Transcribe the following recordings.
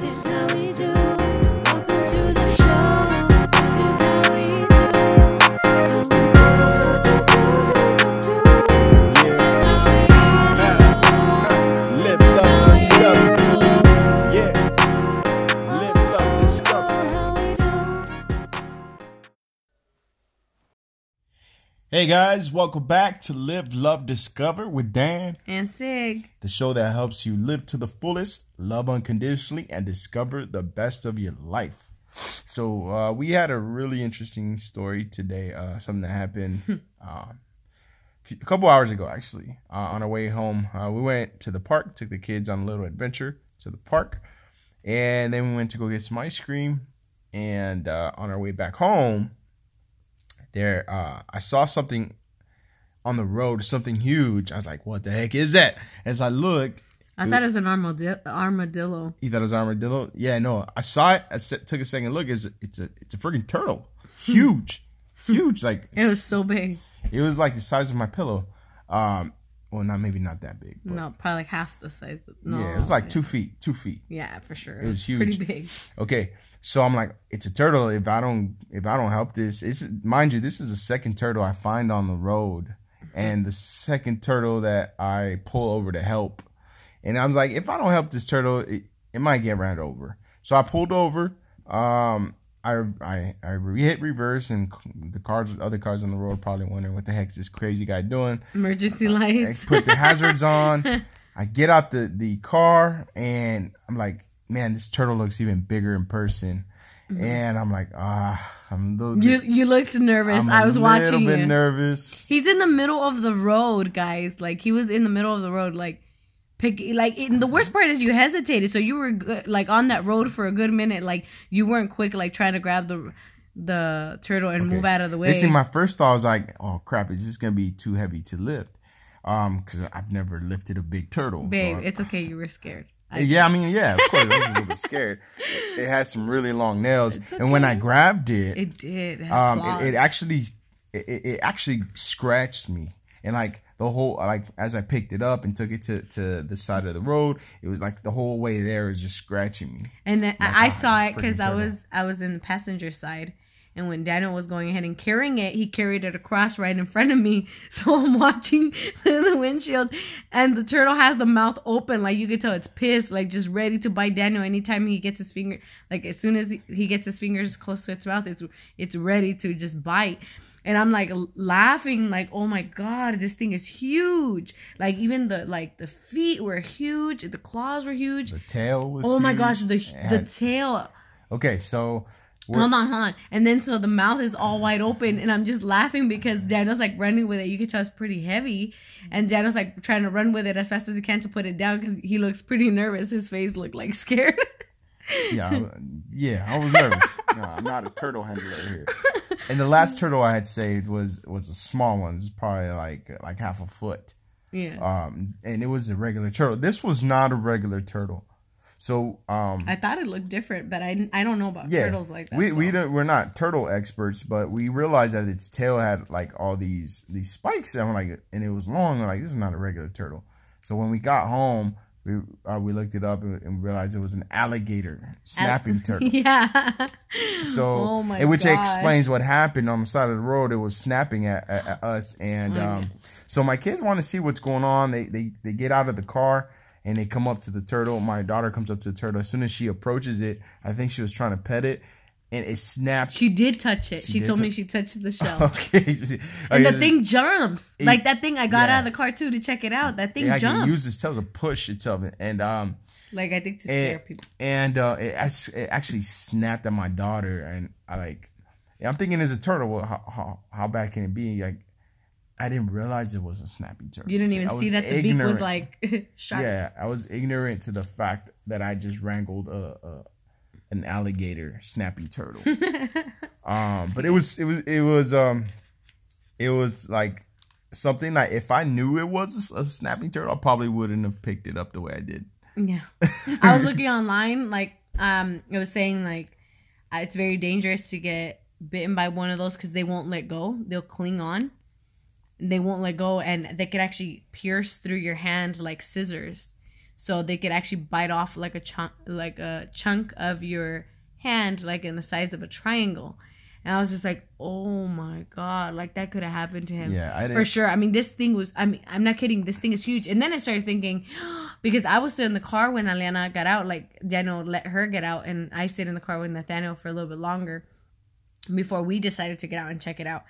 This is how we do. Hey guys, welcome back to Live, Love, Discover with Dan, And Sig. the show that helps you live to the fullest, love unconditionally, and discover the best of your life. So uh, we had a really interesting story today. Uh, something that happened uh, a couple hours ago, actually. Uh, on our way home, uh, we went to the park, took the kids on a little adventure to the park, and then we went to go get some ice cream. And uh, on our way back home, there uh, I saw something on the road, something huge. I was like, "What the heck is that?" As I looked, I thought it was an armadillo. armadillo. you thought it was armadillo? Yeah, no. I saw it. I took a second look. It's it's a it's a freaking turtle, huge, huge. Like It was so big. it was like the size of my pillow. Um, well, not maybe not that big. But No, probably like half the size. Of, no, yeah, it was like two feet, two feet. Yeah, for sure. It was huge. Pretty big. Okay, so I'm like, it's a turtle. If I don't, if I don't help this, it's mind you, this is the second turtle I find on the road, and the second turtle that I pull over to help. And I was like, if I don't help this turtle, it, it might get ran over. So I pulled over. Um, I I I hit reverse, and the cars, other cars on the road, probably wondering what the heck is this crazy guy doing. Emergency I lights. put the hazards on. I get out the the car and I'm like, man, this turtle looks even bigger in person. And I'm like, ah, I'm a little you bit, you looked nervous. I'm I a was little watching bit you. nervous. He's in the middle of the road, guys. Like he was in the middle of the road, like pick. Like and the worst part is you hesitated, so you were good, like on that road for a good minute. Like you weren't quick, like trying to grab the the turtle and move out of the way. Is my first thought was like, oh crap, is this gonna be too heavy to lift? Um, because I've never lifted a big turtle. so Babe, I- it's okay. You were scared. I, yeah, I mean, yeah, of course, I was a little bit scared. It had some really long nails, and when I grabbed it, it did. It um it, it actually it it actually scratched me and like the whole like as i picked it up and took it to to the side of the road it was like the whole way there was just scratching me And then I, I saw it because I was I was in the passenger side, and when Daniel was going ahead and carrying it, he carried it across right in front of me. So I'm watching through the windshield, and the turtle has the mouth open, like you could tell it's pissed, like just ready to bite Daniel anytime he gets his finger. Like as soon as he, he gets his fingers close to its mouth, it's it's ready to just bite. And I'm like laughing, like, oh my god, this thing is huge. Like even the like the feet were huge, the claws were huge. the tail was Oh my gosh, the It the had- tail. okay so Hold on, hold on. And then so the mouth is all wide open, and I'm just laughing because Daniel's like running with it. You can tell it's pretty heavy, and Daniel's like trying to run with it as fast as he can to put it down because he looks pretty nervous. His face looked like scared. Yeah I- yeah i was nervous no i'm not a turtle handler here and the last turtle i had saved was was a small one it's probably like like half a foot yeah, um and it was a regular turtle this was not a regular turtle so um I thought it looked different, but I I don't know about yeah, turtles like that. We so. we don't we're not turtle experts, but we realized that its tail had like all these these spikes, and I'm like, and it was long. We're like, this is not a regular turtle. So when we got home, we uh, we looked it up and, and realized it was an alligator snapping turtle. yeah. So, Oh my which gosh. explains what happened on the side of the road. It was snapping at, at, at us, and um, so my kids want to see what's going on. They they they get out of the car and they come up to the turtle. My daughter comes up to the turtle. As soon as she approaches it, I think she was trying to pet it, and it snapped. She did touch it. She, did told me she touched the shell. okay, And Okay, the thing jumps. like that thing I got yeah. out of the car too to check it out. That thing it actually jumps. used its tail to push itself, and um, like I think to scare and, people. and uh, it, it actually snapped at my daughter, and I like, I'm thinking it's a turtle, well, how, how how bad can it be? Like, I didn't realize it was a snapping turtle. You didn't even see that the beak was like sharp. Yeah, I was ignorant to the fact that I just wrangled a, a an alligator snapping turtle. um, but it was it was it was um it was like something that if I knew it was a, a snapping turtle, I probably wouldn't have picked it up the way I did. Yeah. I was looking online, like, um, it was saying, like, uh, it's very dangerous to get bitten by one of those because they won't let go. They'll cling on. They won't let go, and they could actually pierce through your hand like scissors. So they could actually bite off like a chunk like a chunk of your hand like in the size of a triangle. And i was just like oh my god like that could have happened to him. Yeah, I for sure. I mean this thing was i mean i'm not kidding this thing is huge. And then i started thinking because i was still in the car when Aliana got out like daniel let her get out and i stayed in the car with nathaniel for a little bit longer before we decided to get out and check it out.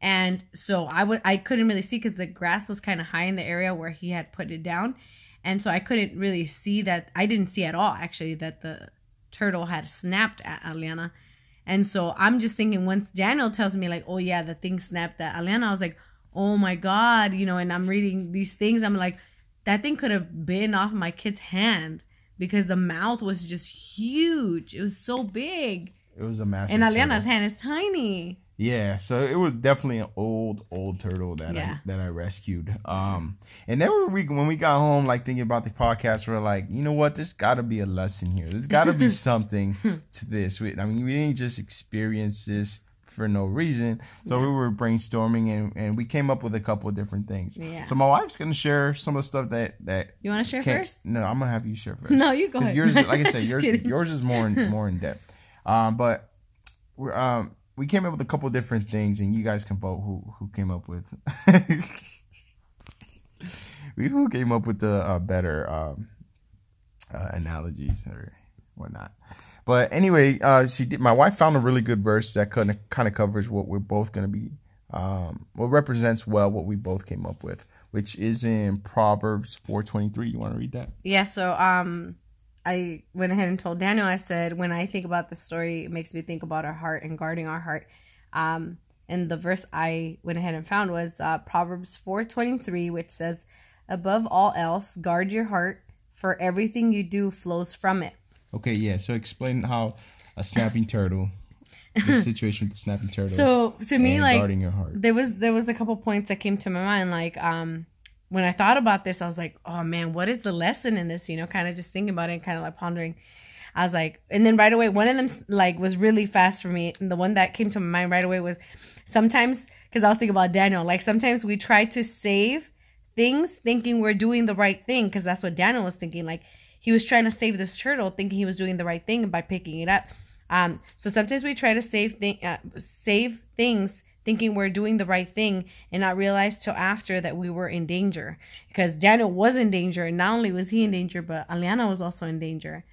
And so I would I couldn't really see because the grass was kind of high in the area where he had put it down, and so I couldn't really see that. I didn't see at all actually that the turtle had snapped at Aliana, and so I'm just thinking once Daniel tells me like, oh yeah, the thing snapped at Aliana, I was like, oh my god, you know. And I'm reading these things, I'm like, that thing could have been off my kid's hand because the mouth was just huge. It was so big. It was a massive. And turtle. Aliana's hand is tiny. Yeah, so it was definitely an old, old turtle that Yeah. I that I rescued. Um, and then when we when we got home, like thinking about the podcast, we are like, you know what? There's got to be a lesson here. There's got to be something to this. We, I mean, we didn't just experience this for no reason. So we were brainstorming and, and we came up with a couple of different things. Yeah. So my wife's gonna share some of the stuff that that You want to share first? No, I'm gonna have you share first. No, you go ahead. Yours, like I said, yours, kidding. yours is more in, more in depth. Um, but we're um we came up with a couple different things, and you guys can vote who who came up with. we who came up with the uh, better um, uh, analogies or whatnot. But anyway, uh, she did. My wife found a really good verse that kind of kind of covers what we're both going to be. Um, what represents well what we both came up with, which is in Proverbs four twenty three. You want to read that? Yeah, so um I went ahead and told Daniel I said when I think about the story it makes me think about our heart and guarding our heart. Um and the verse I went ahead and found was uh, Proverbs 4:23 which says above all else guard your heart for everything you do flows from it. Okay, yeah. So explain how a snapping turtle, the situation with the snapping turtle, So to me like guarding your heart. there was there was a couple points that came to my mind like um when i thought about this i was like oh man what is the lesson in this? You know kind of just thinking about it and kind of like pondering. I was like and then right away one of them like was really fast for me. And the one that came to my mind right away was sometimes because i was thinking about daniel like sometimes we try to save things thinking we're doing the right thing because that's what daniel was thinking like he was trying to save this turtle thinking he was doing the right thing by picking it up. Um, so sometimes we try to save thing, uh, save things thinking we're doing the right thing and not realize till after that we were in danger. Because Daniel was in danger. And not only was he in danger but Aliana was also in danger.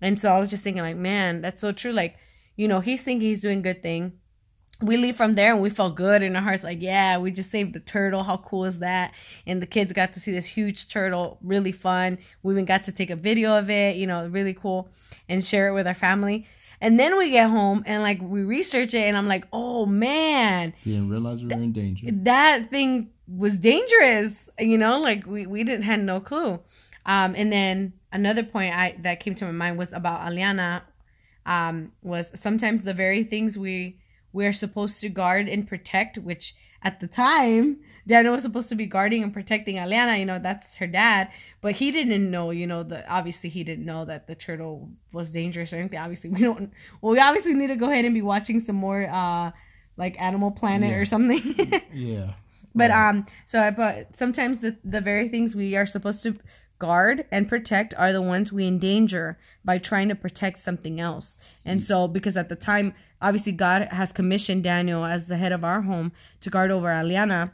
And so I was just thinking like man that's so true. Like you know he's thinking he's doing good thing. We leave from there and we felt good in our hearts. Like yeah we just saved the turtle. How cool is that? And the kids got to see this huge turtle. Really fun. We even got to take a video of it. You know really cool. And share it with our family and then we get home and like we research it and i'm like oh man. Didn't realize we were in danger. that thing was dangerous you know? Like we, we didn't had no clue. Um and then another point i that came to my mind was about aliana um was sometimes the very things we we're supposed to guard and protect which at the time Daniel was supposed to be guarding and protecting Aliana, you know, that's her dad, but he didn't know, you know, that obviously he didn't know that the turtle was dangerous or anything. Obviously, we don't well, we obviously need to go ahead and be watching some more uh like Animal Planet Yeah. or something. Yeah. But um, so I but sometimes the the very things we are supposed to guard and protect are the ones we endanger by trying to protect something else. And so because at the time, obviously God has commissioned Daniel as the head of our home to guard over Aliana,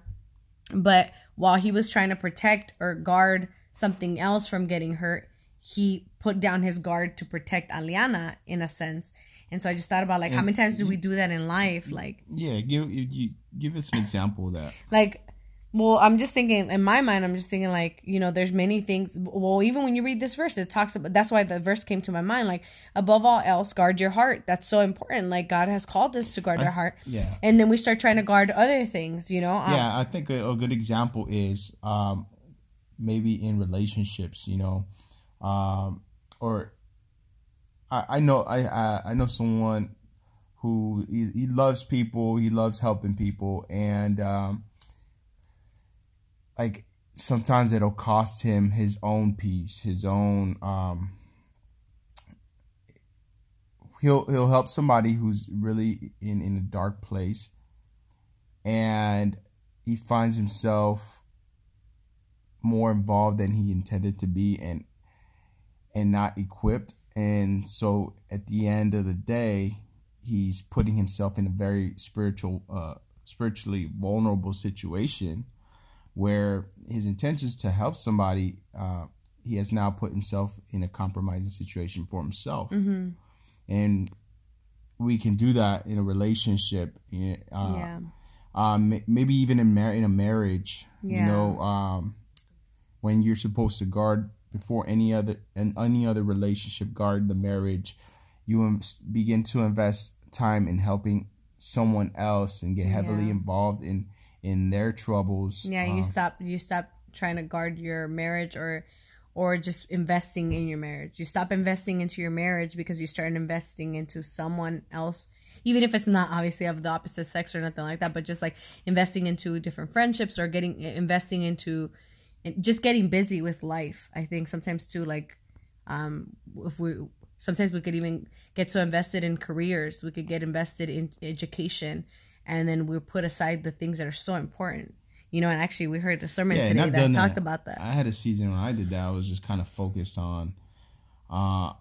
but while he was trying to protect or guard something else from getting hurt, he put down his guard to protect Aliana in a sense. And so I just thought about like how many times do we do that in life? Like Yeah. Give you, you give us an example of that. like well i'm just thinking in my mind i'm just thinking like you know there's many things well even when you read this verse it talks about that's why the verse came to my mind like above all else guard your heart. That's so important. Like god has called us to guard our heart. Yeah. and then we start trying to guard other things you know? Um, yeah, I think a, a good example is um, maybe in relationships, you know, um, or I, I know I, I I know someone who he, he loves people, he loves helping people, and um, like sometimes it'll cost him his own peace, his own. Um, he'll he'll help somebody who's really in in a dark place and he finds himself more involved than he intended to be and and not equipped. And so at the end of the day, he's putting himself in a very spiritual, uh, spiritually vulnerable situation where his intentions to help somebody, uh, he has now put himself in a compromising situation for himself. Mm-hmm. And we can do that in a relationship. Uh, yeah. um, maybe even in, mar- in a marriage, yeah. you know, um, when you're supposed to guard before any other and any other relationship, guard the marriage, you in- begin to invest time in helping someone else and get heavily Yeah. involved in in their troubles. Yeah, you Um, stop you stop trying to guard your marriage or or just investing in your marriage. You stop investing into your marriage because you start investing into someone else. Even if it's not obviously of the opposite sex or nothing like that, but just like investing into different friendships or getting investing into just getting busy with life. I think sometimes too like um if we sometimes we could even get so invested in careers, we could get invested in education and then we put aside the things that are so important. You know, and actually we heard a sermon Yeah, today that talked that. about that. I had a season when I did that. I was just kind of focused on, uh,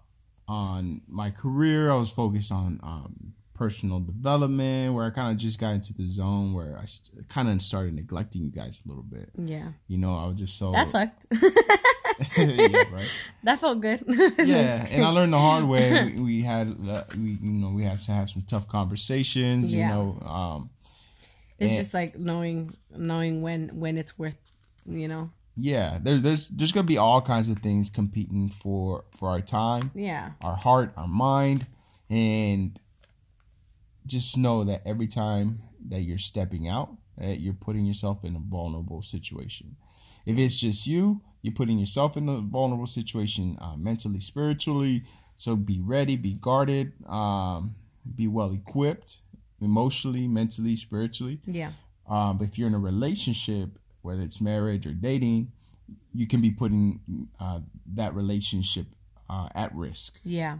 on my career. I was focused on um, personal development, where I kind of just got into the zone where I kind of started neglecting you guys a little bit. Yeah. You know, I was just so That sucked. yeah, right. that felt good. Yeah, and I learned the hard way. We, we had, uh, we you know, we had to have some tough conversations. You Yeah. know, um, it's and- just like knowing knowing when when it's worth you know. yeah. There's there's there's gonna be all kinds of things competing for for our time. Yeah. our heart, our mind, and just know that every time that you're stepping out, that you're putting yourself in a vulnerable situation. If it's just you, you're putting yourself in a vulnerable situation uh, mentally, spiritually. So be ready, be guarded, um, be well equipped, emotionally, mentally, spiritually. Yeah. Um, but if you're in a relationship, whether it's marriage or dating, you can be putting uh, that relationship uh, at risk. Yeah.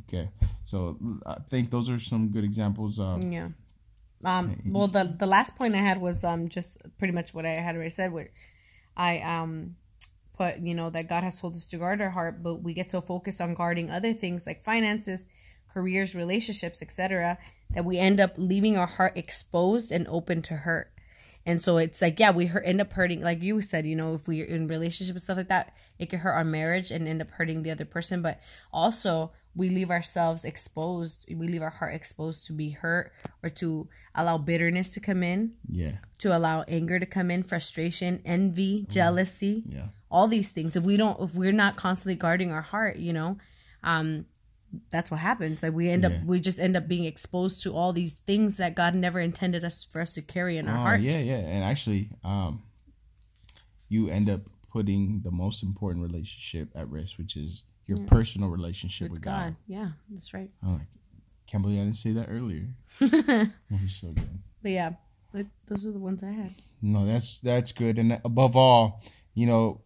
Okay, so I think those are some good examples. Of, Yeah. Um. Well, the the last point I had was um just pretty much what I had already said. Where I um put you know that God has told us to guard our heart, but we get so focused on guarding other things like finances, careers, relationships, etc., that we end up leaving our heart exposed and open to hurt. And so it's like, yeah, we hurt, end up hurting, like you said, you know, if we're in relationship and stuff like that, it could hurt our marriage and end up hurting the other person. But also, we leave ourselves exposed, we leave our heart exposed to be hurt or to allow bitterness to come in, yeah, to allow anger to come in, frustration, envy, jealousy, yeah, all these things. If we don't, if we're not constantly guarding our heart, you know, um, that's what happens. Like we end Yeah. up, we just end up being exposed to all these things that God never intended us for us to carry in our Oh, hearts. yeah, yeah. And actually, um, you end up putting the most important relationship at risk, which is your personal relationship with, with God. God. Yeah, that's right. I'm like, can't believe I didn't say that earlier. He's so good. But yeah, but those are the ones I had. No, that's that's good. And above all, you know,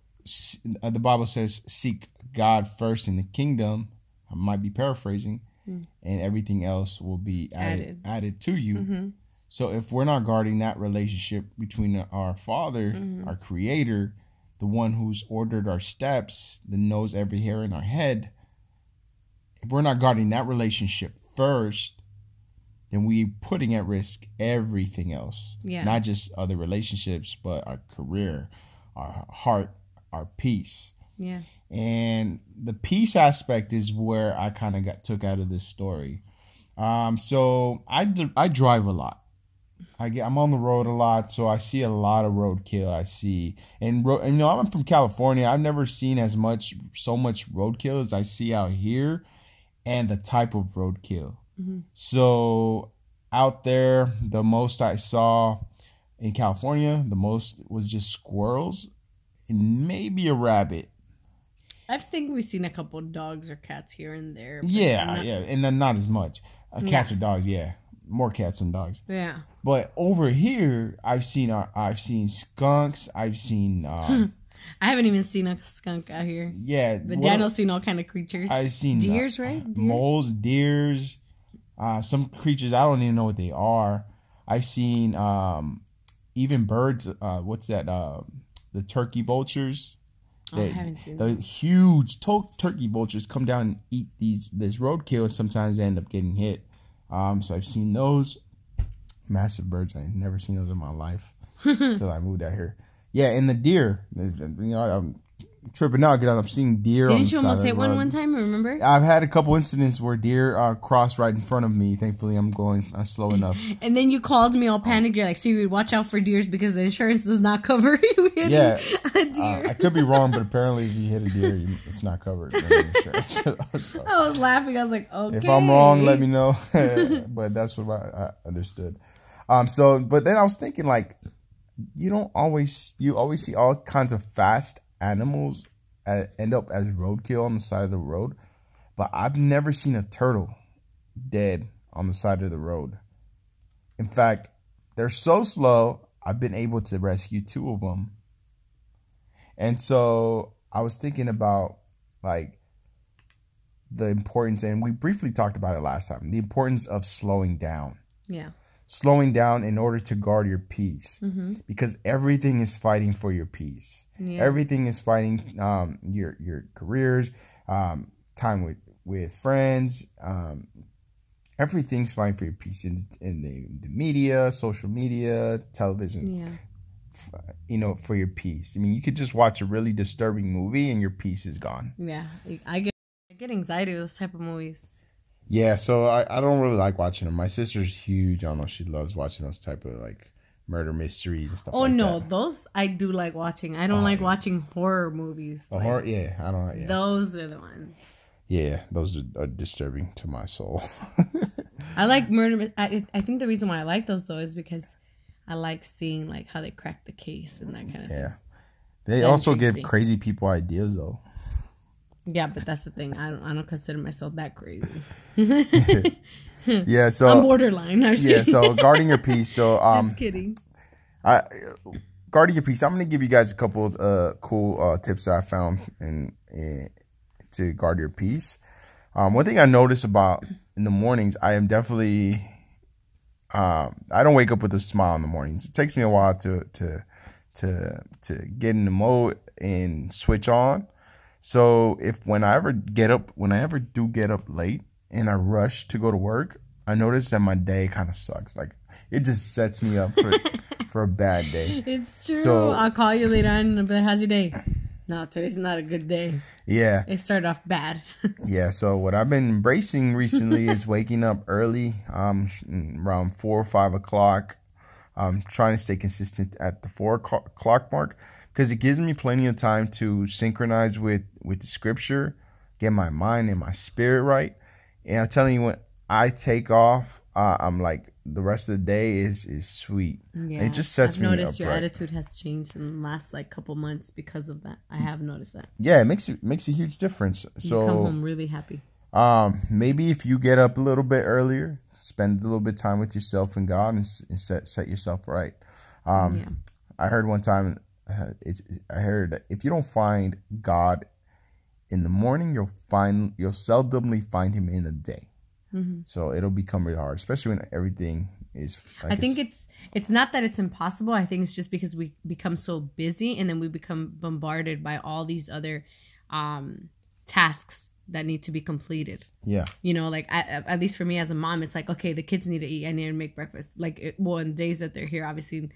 uh, the Bible says, "Seek God first in the kingdom." I might be paraphrasing, hmm. and everything else will be added Added. added, to you. Mm-hmm. So if we're not guarding that relationship between our Father, mm-hmm. our Creator, the one who's ordered our steps, that knows every hair in our head, if we're not guarding that relationship first, then we're putting at risk everything else. Yeah. Not just other relationships, but our career, our heart, our peace. Yeah. And the peace aspect is where I kind of got took out of this story. Um, so I, d- I drive a lot. I get I'm on the road a lot, so I see a lot of roadkill. I see and, ro- and you know I'm from California. I've never seen as much so much roadkill as I see out here, and the type of roadkill. So out there, the most I saw in California, the most was just squirrels and maybe a rabbit. I think we've seen a couple dogs or cats here and there. Yeah, not- yeah, and then not as much. Uh, cats or dogs, yeah, more cats than dogs. Yeah. But over here, I've seen uh, I've seen skunks. I've seen um, I haven't even seen a skunk out here. yeah. But what- Daniel's seen all kind of creatures. I've seen uh, Deers, right? Deer? moles, deers, uh, some creatures I don't even know what they are. I've seen um, even birds. Uh, what's that? Uh, the turkey vultures. Oh, I They- haven't seen the huge to- turkey vultures come down and eat these this roadkill. and Sometimes they end up getting hit. Um, so I've seen those massive birds. I've never seen those in my life until I moved out here. Yeah, and the deer. You know, I'm tripping now, get out because I'm seeing deer. on Didn't you almost hit one one time? Remember? I've had a couple incidents where deer uh, cross right in front of me. Thankfully, I'm going uh, slow enough. And then you called me all panicked. You're like, Siri, watch out for deers because the insurance does not cover you hitting Yeah. a Uh. I could be wrong, but apparently, if you hit a deer, you, it's not covered. So, I was laughing. I was like, okay. if I'm wrong, let me know. but that's what I, I understood. Um. So, but then I was thinking, like, you don't always, you always see all kinds of fast animals end up as roadkill on the side of the road, but I've never seen a turtle dead on the side of the road. In fact, they're so slow. I've been able to rescue two of them. And so I was thinking about like the importance, and we briefly talked about it last time the importance of slowing down. Yeah. Slowing down in order to guard your peace Mm-hmm. because everything is fighting for your peace. Yeah. Everything is fighting um, your your careers, um, time with with friends. Um, everything's fighting for your peace in in the, the media, social media, television. yeah. You know, for your peace. I mean, you could just watch a really disturbing movie and your peace is gone. Yeah. I get I get anxiety with those type of movies. Yeah, so I, I don't really like watching them. My sister's huge. I don't know. She loves watching those type of like murder mysteries and stuff. Oh like no, that. those I do like watching. I don't Oh, like yeah. watching horror movies. Oh, the Like, horror, yeah, I don't. Yeah, Those are the ones. yeah, those are, are disturbing to my soul. I like murder. I I think the reason why I like those though is because I like seeing like how they crack the case and that kind of. yeah, they That also give crazy people ideas though. Yeah, but that's the thing. I don't. I don't consider myself that crazy. Yeah, so I'm borderline. I'm yeah, so guarding your peace. So um, just kidding. I guarding your peace. I'm gonna give you guys a couple of uh, cool uh, tips that I found in, in to guard your peace. Um, one thing I notice about in the mornings, I am definitely um, I don't wake up with a smile in the mornings. It takes me a while to to to to get in the mode and switch on. So if when I ever get up, when I ever do get up late and I rush to go to work, I notice that my day kind of sucks. Like it just sets me up for for a bad day. It's true. So- I'll call you later on and be like, "How's your day?" No, today's not a good day. Yeah, It started off bad. yeah. So what I've been embracing recently is waking up early, um, around four or five o'clock. I'm trying to stay consistent at the four o'clock mark because it gives me plenty of time to synchronize with with the scripture, get my mind and my spirit right. And I'm telling you, when I take off, uh, I'm like the rest of the day is is sweet. Yeah, it just sets me. I've me noticed your right. attitude has changed in the last like couple months because of that. I have noticed that. Yeah, it makes it makes a huge difference. So You come home really happy. Um, maybe if you get up a little bit earlier, spend a little bit of time with yourself and God, and, and set set yourself right. Um, Yeah. I heard one time, it's I heard if you don't find God in the morning, you'll find you'll seldomly find Him in the day. Mhm. So it'll become really hard, especially when everything is. Like I think it's it's not that it's impossible. I think it's just because we become so busy and then we become bombarded by all these other um tasks that need to be completed. yeah, You know, like at, at least for me as a mom, it's like okay, the kids need to eat. I need to make breakfast. Like it, well, in days that they're here, obviously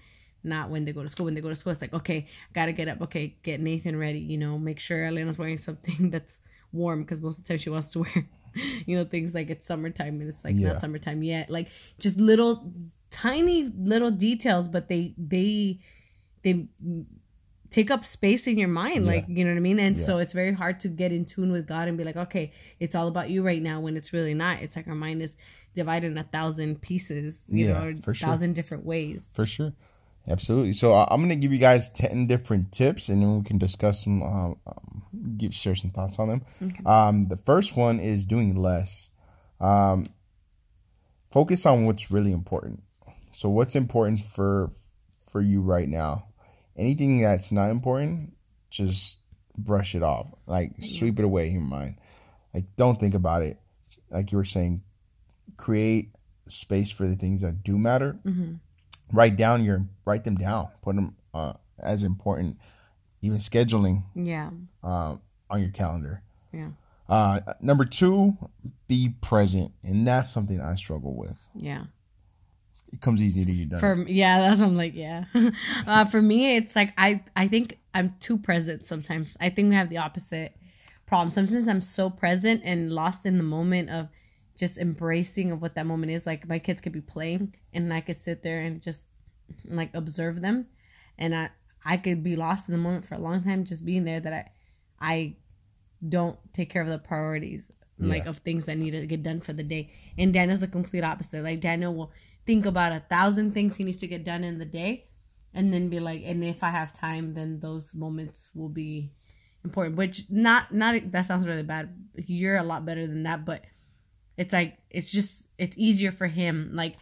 not when they go to school. When they go to school, it's like okay, gotta get up. Okay, get Nathan ready. You know, make sure Elena's wearing something that's warm because most of the time she wants to wear, you know, things like it's summertime and it's like Yeah. not summertime yet. Like just little tiny little details, but they they they take up space in your mind Yeah. like you know what i mean and Yeah. so it's very hard to get in tune with god and be like okay it's all about you right now when it's really not it's like our mind is divided in a thousand pieces you Yeah, know a sure. thousand different ways for sure, absolutely. So I- I'm gonna give you guys ten different tips, and then we can discuss some, um, um, give share some thoughts on them. Um, the first one is doing less. Um, focus on what's really important. So what's important for for you right now? Anything that's not important, just brush it off. Like sweep it away in your mind. Like don't think about it. Like you were saying, create space for the things that do matter. hmm Write down your write them down. Put them uh, as important even scheduling Yeah. um, on your calendar. Yeah. Uh, number two, be present, and that's something I struggle with. Yeah. It comes easy to you, done. For yeah, that's what I'm like, yeah. uh, for me, it's like I I think I'm too present sometimes. I think we have the opposite problem. Sometimes I'm so present and lost in the moment of just embracing of what that moment is. Like my kids could be playing, and I could sit there and just like observe them, and I I could be lost in the moment for a long time, just being there. That I I don't take care of the priorities like Yeah. of things that need to get done for the day. And Daniel's the complete opposite. Like Daniel will think about a thousand things he needs to get done in the day and then be like and if I have time then those moments will be important. Which not not that sounds really bad. You're a lot better than that, but it's like it's just it's easier for him like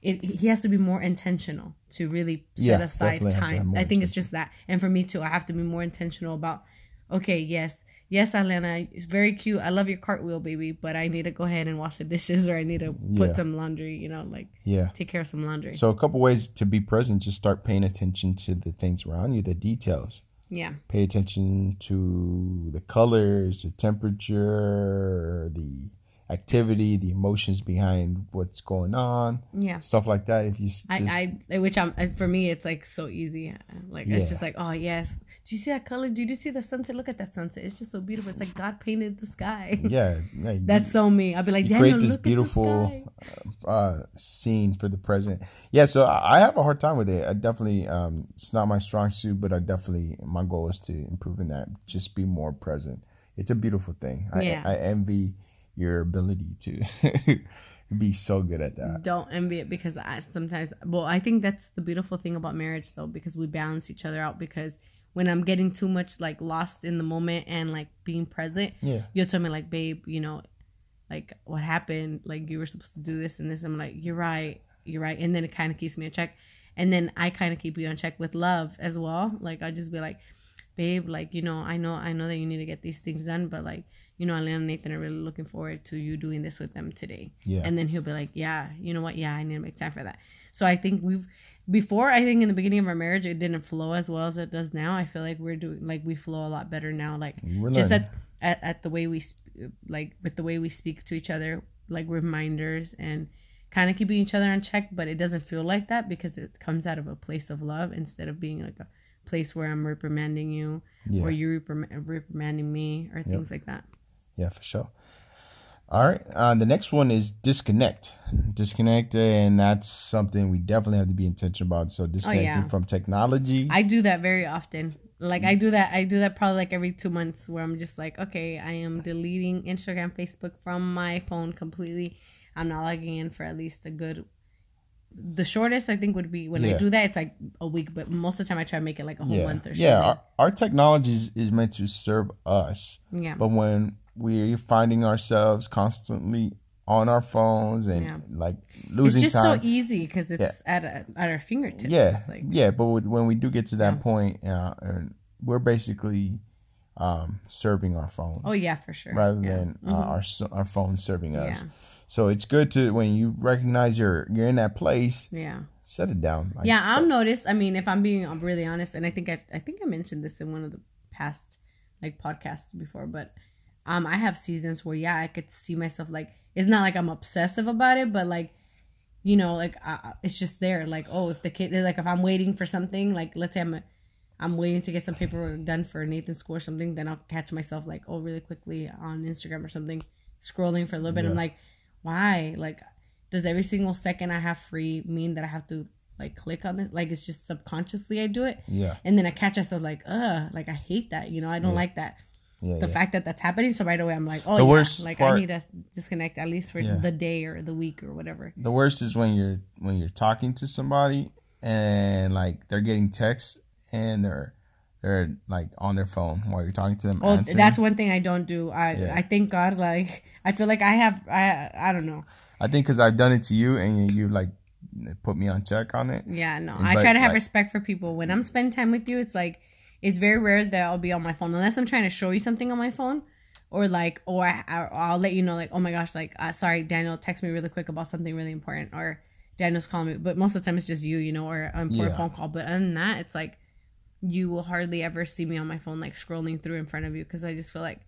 it, he has to be more intentional to really set Yeah, aside definitely have to have time. I think it's just that. And for me too, I have to be more intentional about okay, yes, yes, Alana, it's very cute. I love your cartwheel, baby, but I need to go ahead and wash the dishes or I need to put Yeah. some laundry, you know, like yeah. take care of some laundry. So a couple ways to be present: just start paying attention to the things around you, the details. yeah. Pay attention to the colors, the temperature, the activity, the emotions behind what's going on, Yeah. stuff like that. If you just, I, I, which I'm, for me, it's like so easy. Like, Yeah. it's just like, oh, yes. Do you see that color? Did you see the sunset? Look at that sunset. It's just so beautiful. It's like God painted the sky. yeah, yeah, you- That's so me. I'll be like, you Daniel, create this look beautiful sky. uh, scene for the present. Yeah, so I I have a hard time with it. I definitely, um, it's not my strong suit, but I definitely, my goal is to improve in that. Just be more present. It's a beautiful thing. I, Yeah. I envy your ability to be so good at that. don't envy it because I sometimes well I think that's the beautiful thing about marriage though because we balance each other out because when I'm getting too much like lost in the moment and like being present Yeah. you'll tell me like babe you know like what happened? Like you were supposed to do this and this. I'm like you're right. You're right. And then it kind of keeps me in check. And then I kind of keep you in check with love as well. Like I just be like babe like you know I know I know that you need to get these things done but like you know Alana and Nathan are really looking forward to you doing this with them today Yeah. and then he'll be like, yeah, you know what? Yeah, I need to make time for that. So I think we've before I think in the beginning of our marriage it didn't flow as well as it does now. I feel like we're doing like we flow a lot better now. Like We're just at, at at the way we sp- like with the way we speak to each other, like reminders and kind of keeping each other in check. But it doesn't feel like that because it comes out of a place of love instead of being like a place where I'm reprimanding you Yeah. or you reprim- reprimanding me or things like that. Yeah, for sure. All right. Uh, the next one is disconnect. Disconnect, and that's something we definitely have to be intentional about. So disconnecting Oh, yeah. from technology. I do that very often. Like I do that I do that probably like every 2 months where I'm just like, okay, I am deleting Instagram, Facebook from my phone completely. I'm not logging in for at least a good the shortest I think would be when I do that it's like a week, but most of the time I try to make it like a whole yeah, month or something. yeah. Our, our technology is, is meant to serve us, yeah. but when we're finding ourselves constantly on our phones and Yeah. like losing It's just time, so easy because it's Yeah. at a, at our fingertips. yeah, like yeah. But when we do get to that Yeah. point, uh, we're basically um, serving our phones. oh yeah, for sure. rather than uh, our s- our phone serving us. Yeah. So it's good to when you recognize you're you're in that place, Yeah. set it down. Like, yeah, I've noticed. I mean, if I'm being really honest, and I think I, I think I mentioned this in one of the past like podcasts before, but um, I have seasons where yeah, I could see myself like it's not like I'm obsessive about it, but like you know, like uh, it's just there. Like oh, if the kid, like if I'm waiting for something, like let's say I'm I'm waiting to get some paperwork done for Nathan's school or something, then I'll catch myself like oh, really quickly on Instagram or something, scrolling for a little bit. I'm like, why? Like, does every single second I have free mean that I have to like click on this? Like, it's just subconsciously I do it, yeah, and then I catch myself like, ugh, like I hate that. You know, I don't like that. Yeah, The yeah. fact that that's happening, so right away I'm like, oh The yeah, worst like part- I need to disconnect at least for Yeah. the day or the week or whatever. The worst is when you're when you're talking to somebody and like they're getting texts and they're they're like on their phone while you're talking to them. Oh, answering. that's one thing I don't do. I. I thank God. Like I feel like I have I I don't know. I think because I've done it to you and you, you like put me on check on it. Yeah, no. And I but, try to have like- respect for people. When I'm spending time with you, it's like it's very rare that I'll be on my phone unless I'm trying to show you something on my phone, or like, or, I, I'll let you know, like, oh my gosh, like, uh, sorry, Daniel, text me really quick about something really important, or Daniel's calling me. But most of the time, it's just you, you know, or an important Yeah. phone call. But other than that, it's like you will hardly ever see me on my phone like scrolling through in front of you because I just feel like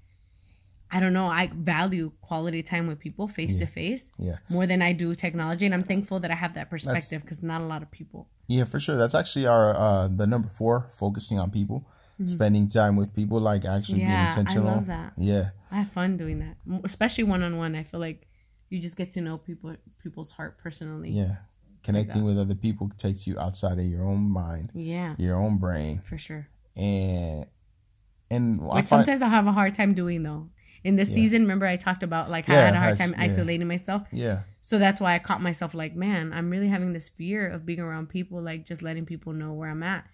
I don't know. I value quality time with people face to face more than I do technology, and I'm thankful that I have that perspective because not a lot of people. Yeah, for sure. That's actually our uh the number four, focusing on people, spending time with people, like actually Mm-hmm. Yeah, I being intentional. love that. Yeah, I have fun doing that, especially one on one. I feel like you just get to know people, people's heart personally. yeah. Connecting with other people takes you outside of your own mind, Yeah, your own brain, for sure. and and I find, sometimes I have a hard time doing though. In this season, remember I talked about like how I had a hard time yeah. isolating myself. yeah, So that's why I caught myself like, man, I'm really having this fear of being around people, like just letting people know where I'm at.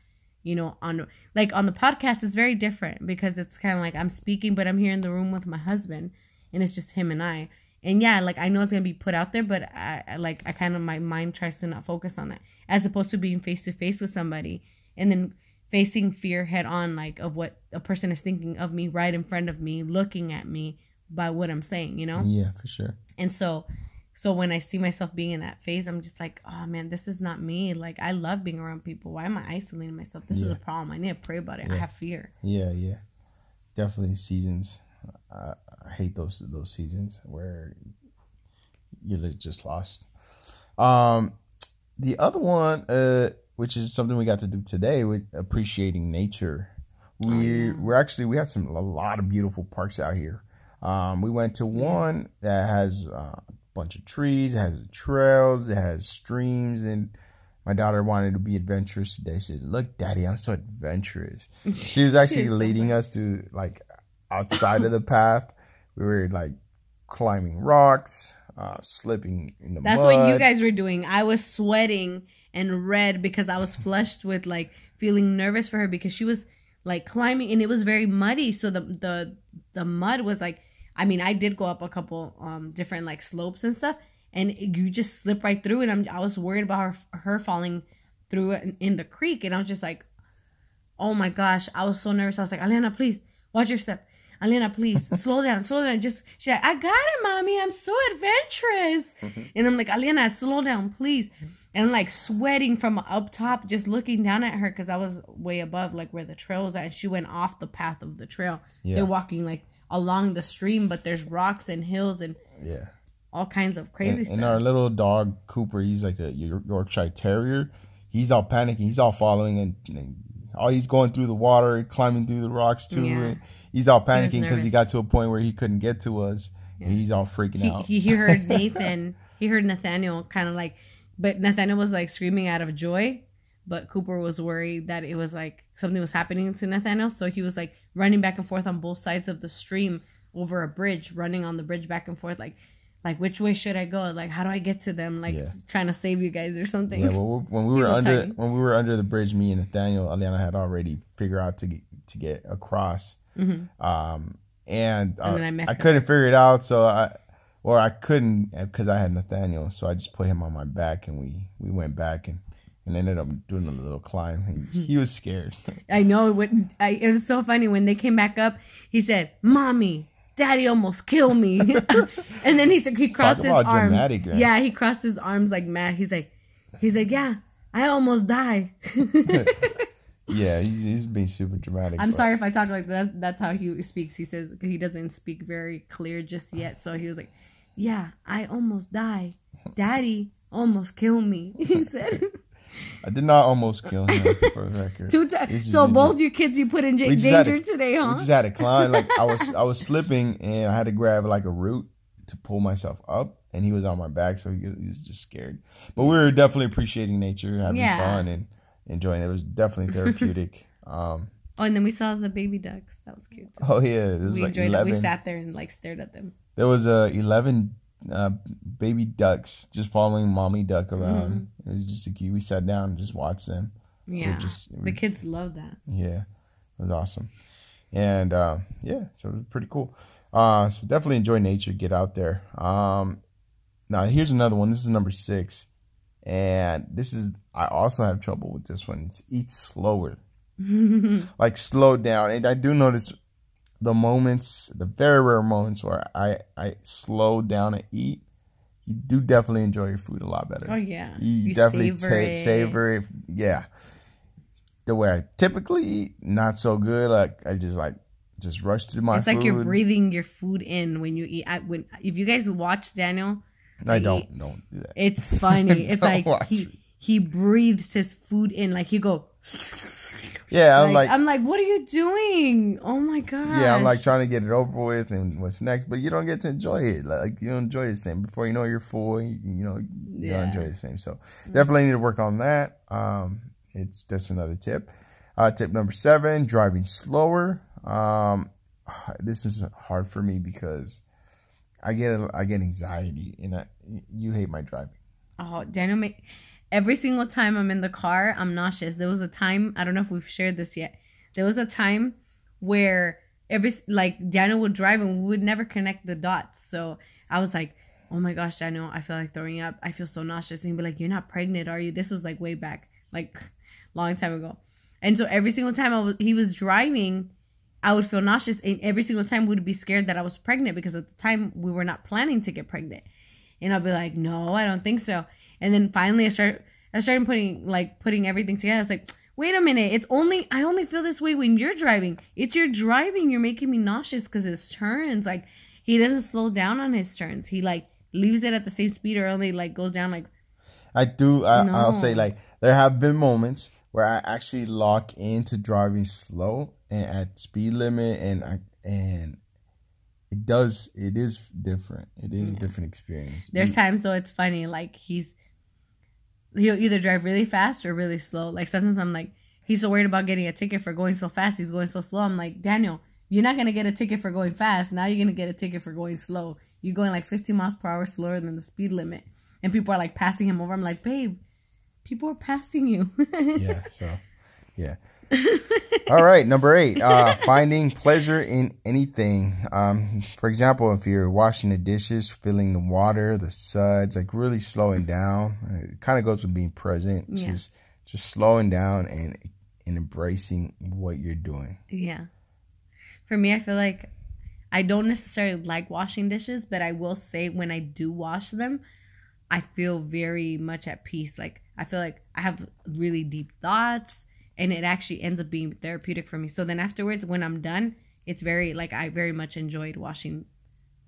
You know, on like on the podcast, it's very different because it's kind of like I'm speaking, but I'm here in the room with my husband, and it's just him and I. And yeah, like I know it's gonna be put out there, but I, I like I kind of my mind tries to not focus on that, as opposed to being face to face with somebody and then facing fear head on, like of what a person is thinking of me right in front of me, looking at me by what I'm saying. You know. yeah, for sure. And so so when I see myself being in that phase, I'm just like, oh man, this is not me. Like I love being around people. Why am I isolating myself? This is a problem. I need to pray about it. I Yeah. have fear. Yeah, yeah, definitely seasons. I, I hate those those seasons where you're just lost. Um, the other one, uh, which is something we got to do today with appreciating nature. We we're actually we have some a lot of beautiful parks out here. Um, we went to one that has a bunch of trees, it has trails, it has streams, and my daughter wanted to be adventurous today. She said, "Look, Daddy, I'm so adventurous." She was actually leading us to like outside of the path. We were like climbing rocks, uh, slipping in the That's mud. what you guys were doing. I was sweating and red because I was flushed with like feeling nervous for her because she was like climbing and it was very muddy. So the the the mud was like I mean, I did go up a couple um different like slopes and stuff and you just slip right through and I'm I was worried about her her falling through in, in the creek and I was just like oh my gosh, I was so nervous. I was like, Alena, please watch your step. Alena, please slow down, slow down. Just she's like, I got it, mommy. I'm so adventurous. and I'm like, Alena, slow down, please. And like sweating from up top, just looking down at her because I was way above like where the trail was at. And she went off the path of the trail. Yeah. They're walking like along the stream, but there's rocks and hills and yeah. all kinds of crazy And, stuff. and our little dog Cooper, he's like a Yorkshire Terrier. He's all panicking. He's all following and, and all he's going through the water, climbing through the rocks too. Yeah. And he's all panicking because he nervous. got to a point where he couldn't get to us. And he's all freaking he, out. he he heard Nathan. he heard Nathaniel kind of like, but Nathaniel was like screaming out of joy. But Cooper was worried that it was like something was happening to Nathaniel, so he was like running back and forth on both sides of the stream over a bridge, running on the bridge back and forth, like, like which way should I go? Like, how do I get to them? Like, Yeah. trying to save you guys or something. Yeah, well, when we were under tiny. when we were under the bridge, me and Nathaniel, Aliana had already figured out to get, to get across. Um, and, uh, Mm-hmm. then I met I couldn't figure it out, so I or I couldn't uh, because I had Nathaniel, so I just put him on my back and we we went back and and ended up doing a little climb. And mm-hmm. he was scared. I know it, would, I, it was so funny when they came back up. He said, "Mommy, Daddy almost killed me," and then he said he crossed his about arms. dramatic. Yeah, he crossed his arms like mad. He's like, he's like, yeah, I almost died. yeah, he's he's being super dramatic. I'm but- sorry if I talk like that. That's, that's how he speaks. He says he doesn't speak very clear just yet. So he was like, yeah, I almost died. Daddy almost killed me. He said I did not almost kill him for the record. two times. So both your kids you put in We had danger to- today, We huh? just had a climb. Like I was, I was slipping, and I had to grab like a root to pull myself up. And he was on my back, so he, he was just scared. But we were definitely appreciating nature, having Yeah. fun, and enjoying it. It was definitely therapeutic. um, Oh, and then we saw the baby ducks. That was cute. Too. oh yeah, it was we like enjoyed eleven. it. We sat there and like stared at them. There was uh, eleven uh, baby ducks just following mommy duck around. Mm-hmm. It was just a cute. We sat down and just watched them. Yeah, just- the kids love that. Yeah, it was awesome. And uh, yeah, so it was pretty cool. Uh, so definitely enjoy nature. Get out there. Um, now here's another one. This is number six, and this is I also have trouble with this one. It's eat slower, like slow down. And I do notice the moments, the very rare moments where I I slow down and eat. You do definitely enjoy your food a lot better. Oh yeah, You, You definitely savor ta- it. savor it. Yeah. the way I typically eat, not so good. Like I just like just rush through my it's food. like you're breathing your food in when you eat. I, when if you guys watch Daniel, I eat. don't don't do that. it's funny. It's like watch he he breathes his food in. Like he go. Yeah, I'm Like, like, I'm like, what are you doing? Oh my god. yeah, I'm like trying to get it over with and what's next, but you don't get to enjoy it. Like you don't enjoy the same. Before you know you're full, you, you know you Yeah. don't enjoy the same. So definitely need to work on that. Um, it's that's another tip. Uh, tip number seven: driving slower. Um, this is hard for me because I get I get anxiety and I, you hate my driving. Oh, Daniel make every single time I'm in the car, I'm nauseous. There was a time, I don't know if we've shared this yet. There was a time where every like Daniel would drive and we would never connect the dots. So I was like, "Oh my gosh, Daniel, I feel like throwing up. I feel so nauseous." And he'd be like, "You're not pregnant, are you?" This was like way back, like long time ago. And so every single time I was he was driving, I would feel nauseous, and every single time would be scared that I was pregnant because at the time we were not planning to get pregnant. And I'll be like, no, I don't think so. And then finally, I start, I started putting like putting everything together. I was like, wait a minute, it's only I only feel this way when you're driving. It's your driving. You're making me nauseous because his turns, like he doesn't slow down on his turns. He like leaves it at the same speed or only like goes down like I do. I, I'll say like there have been moments where I actually lock into driving slow and at speed limit, and I and it does. It is different. It is a different experience. There's mm. times though it's funny, like he's he'll either drive really fast or really slow. Like sometimes I'm like, he's so worried about getting a ticket for going so fast, he's going so slow. I'm like, Daniel, you're not gonna get a ticket for going fast. Now you're gonna get a ticket for going slow. You're going like 15 miles per hour slower than the speed limit, and people are like passing him over. I'm like, babe, people are passing you. yeah. So yeah. All right, number eight. Uh, finding pleasure in anything. Um, for example, if you're washing the dishes, feeling the water, the suds, like really slowing down. It kind of goes with being present. Yeah. Just just slowing down and and embracing what you're doing. Yeah. For me, I feel like I don't necessarily like washing dishes, but I will say when I do wash them, I feel very much at peace. Like I feel like I have really deep thoughts and it actually ends up being therapeutic for me. So then afterwards when I'm done, it's very like I very much enjoyed washing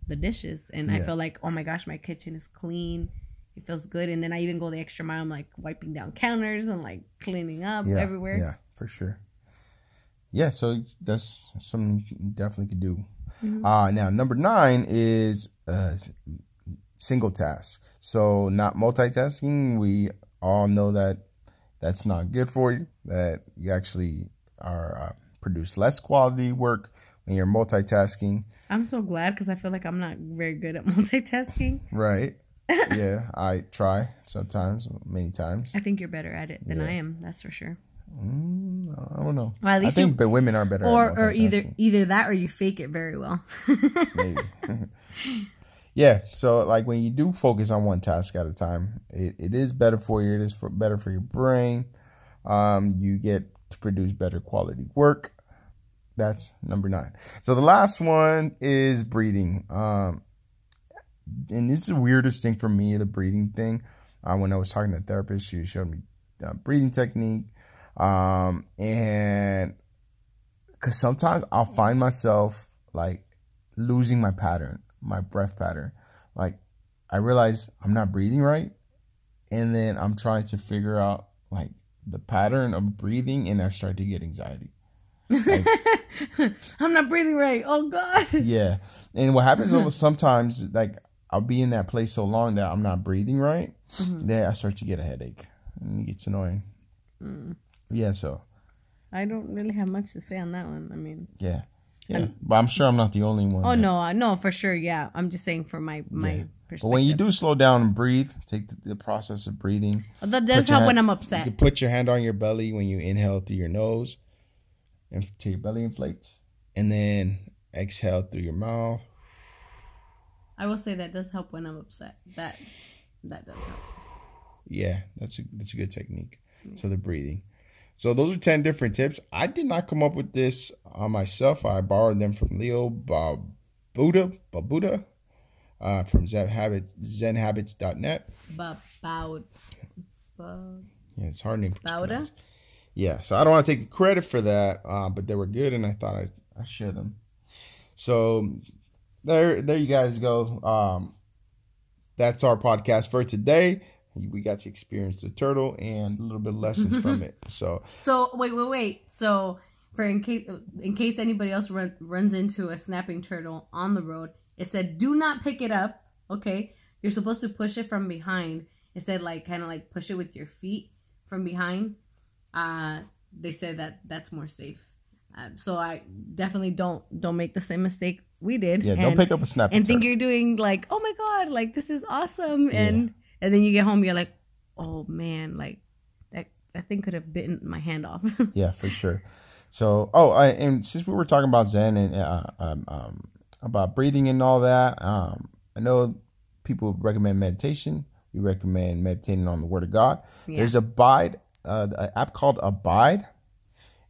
the dishes and I feel like oh my gosh, my kitchen is clean. It feels good and then I even go the extra mile I'm like wiping down counters and like cleaning up Yeah, everywhere. Yeah, for sure. Yeah, so that's something you definitely could do. Mm-hmm. Uh now number nine is uh single task. So not multitasking. We all know that that's not good for you. That you actually are uh, produce less quality work when you're multitasking. I'm so glad because I feel like I'm not very good at multitasking. Right. yeah, I try sometimes, many times. I think you're better at it than Yeah. I am. That's for sure. Mm, I don't know. Well, at I least think you- but women are better Or or either either that or you fake it very well. maybe. Yeah. So like when you do focus on one task at a time, it, it is better for you. It is for better for your brain. Um, you get to produce better quality work. That's number nine. So the last one is breathing. Um, and it's the weirdest thing for me, the breathing thing. Uh, when I was talking to a therapist, she showed me uh, breathing technique. Um, and because sometimes I'll find myself like losing my pattern, my breath pattern. Like I realize I'm not breathing right, and then I'm trying to figure out like the pattern of breathing, and I start to get anxiety. I'm not breathing right. Oh God. Yeah, and what happens is sometimes like I'll be in that place so long that I'm not breathing right, mm-hmm. then I start to get a headache, and it gets annoying. Mm. Yeah, so I don't really have much to say on that one. I mean, yeah, yeah, but I'm sure I'm not the only one. oh that- no, no for sure. Yeah, I'm just saying for my my Yeah. perspective. But when you do slow down and breathe, take the, the process of breathing. that does help when I'm You upset. can put your hand on your belly when you inhale through your nose, and till your belly inflates, and then exhale through your mouth. I will say that does help when I'm upset. That that does help. Yeah, that's a that's a good technique. So the breathing. So those are ten different tips. I did not come up with this on myself. I borrowed them from Leo Babauta Babauta uh, from Zen Habits ZenHabits.net. But, Yeah, it's hard name. to Bauda? yeah, so I don't want to take credit for that, uh, but they were good, and I thought I'd, I'd share them. So there, there you guys go. Um, that's our podcast for today. We got to experience the turtle and a little bit of lessons from it. So So wait, wait, wait. So for in case in case anybody else run, runs into a snapping turtle on the road, it said do not pick it up. Okay, you're supposed to push it from behind. It said like kind of like push it with your feet from behind. Uh, they said that that's more safe. Uh, so I definitely don't don't make the same mistake we did. yeah, don't pick up a snapping and think you're doing like oh my god like this is awesome and and then you get home you're like oh man like that that thing could have bitten my hand off Yeah, for sure. So, oh, I, and since we were talking about Zen and uh, um, um, about breathing and all that, um, I know people recommend meditation. We recommend meditating on the Word of God. Yeah. There's Abide, uh, an app called Abide.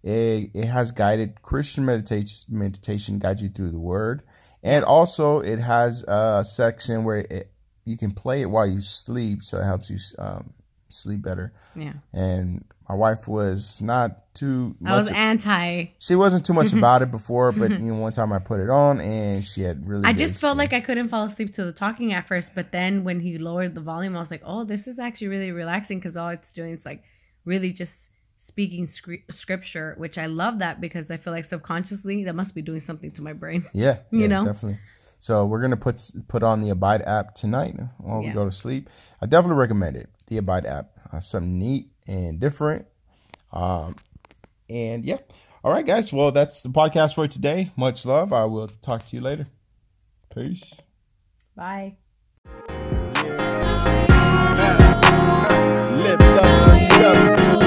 It, it has guided Christian meditation. Meditation guides you through the Word, and also it has a section where it, you can play it while you sleep, so it helps you um, sleep better. yeah And my wife was not too. i was anti she wasn't too much about it before, but you know, one time I put it on and she had really. i just felt like i couldn't fall asleep to the talking at first but then when he lowered the volume i was like oh this is actually really relaxing because all it's doing is like really just speaking scr- scripture which i love that because i feel like subconsciously that must be doing something to my brain yeah, you yeah, know? definitely. So we're gonna put put on the Abide app tonight while we go to sleep. I definitely recommend it. The Abide app, uh, something neat and different. Um, and yeah, all right, guys. Well, that's the podcast for today. Much love. I will talk to you later. Peace. bye Live, love, discover.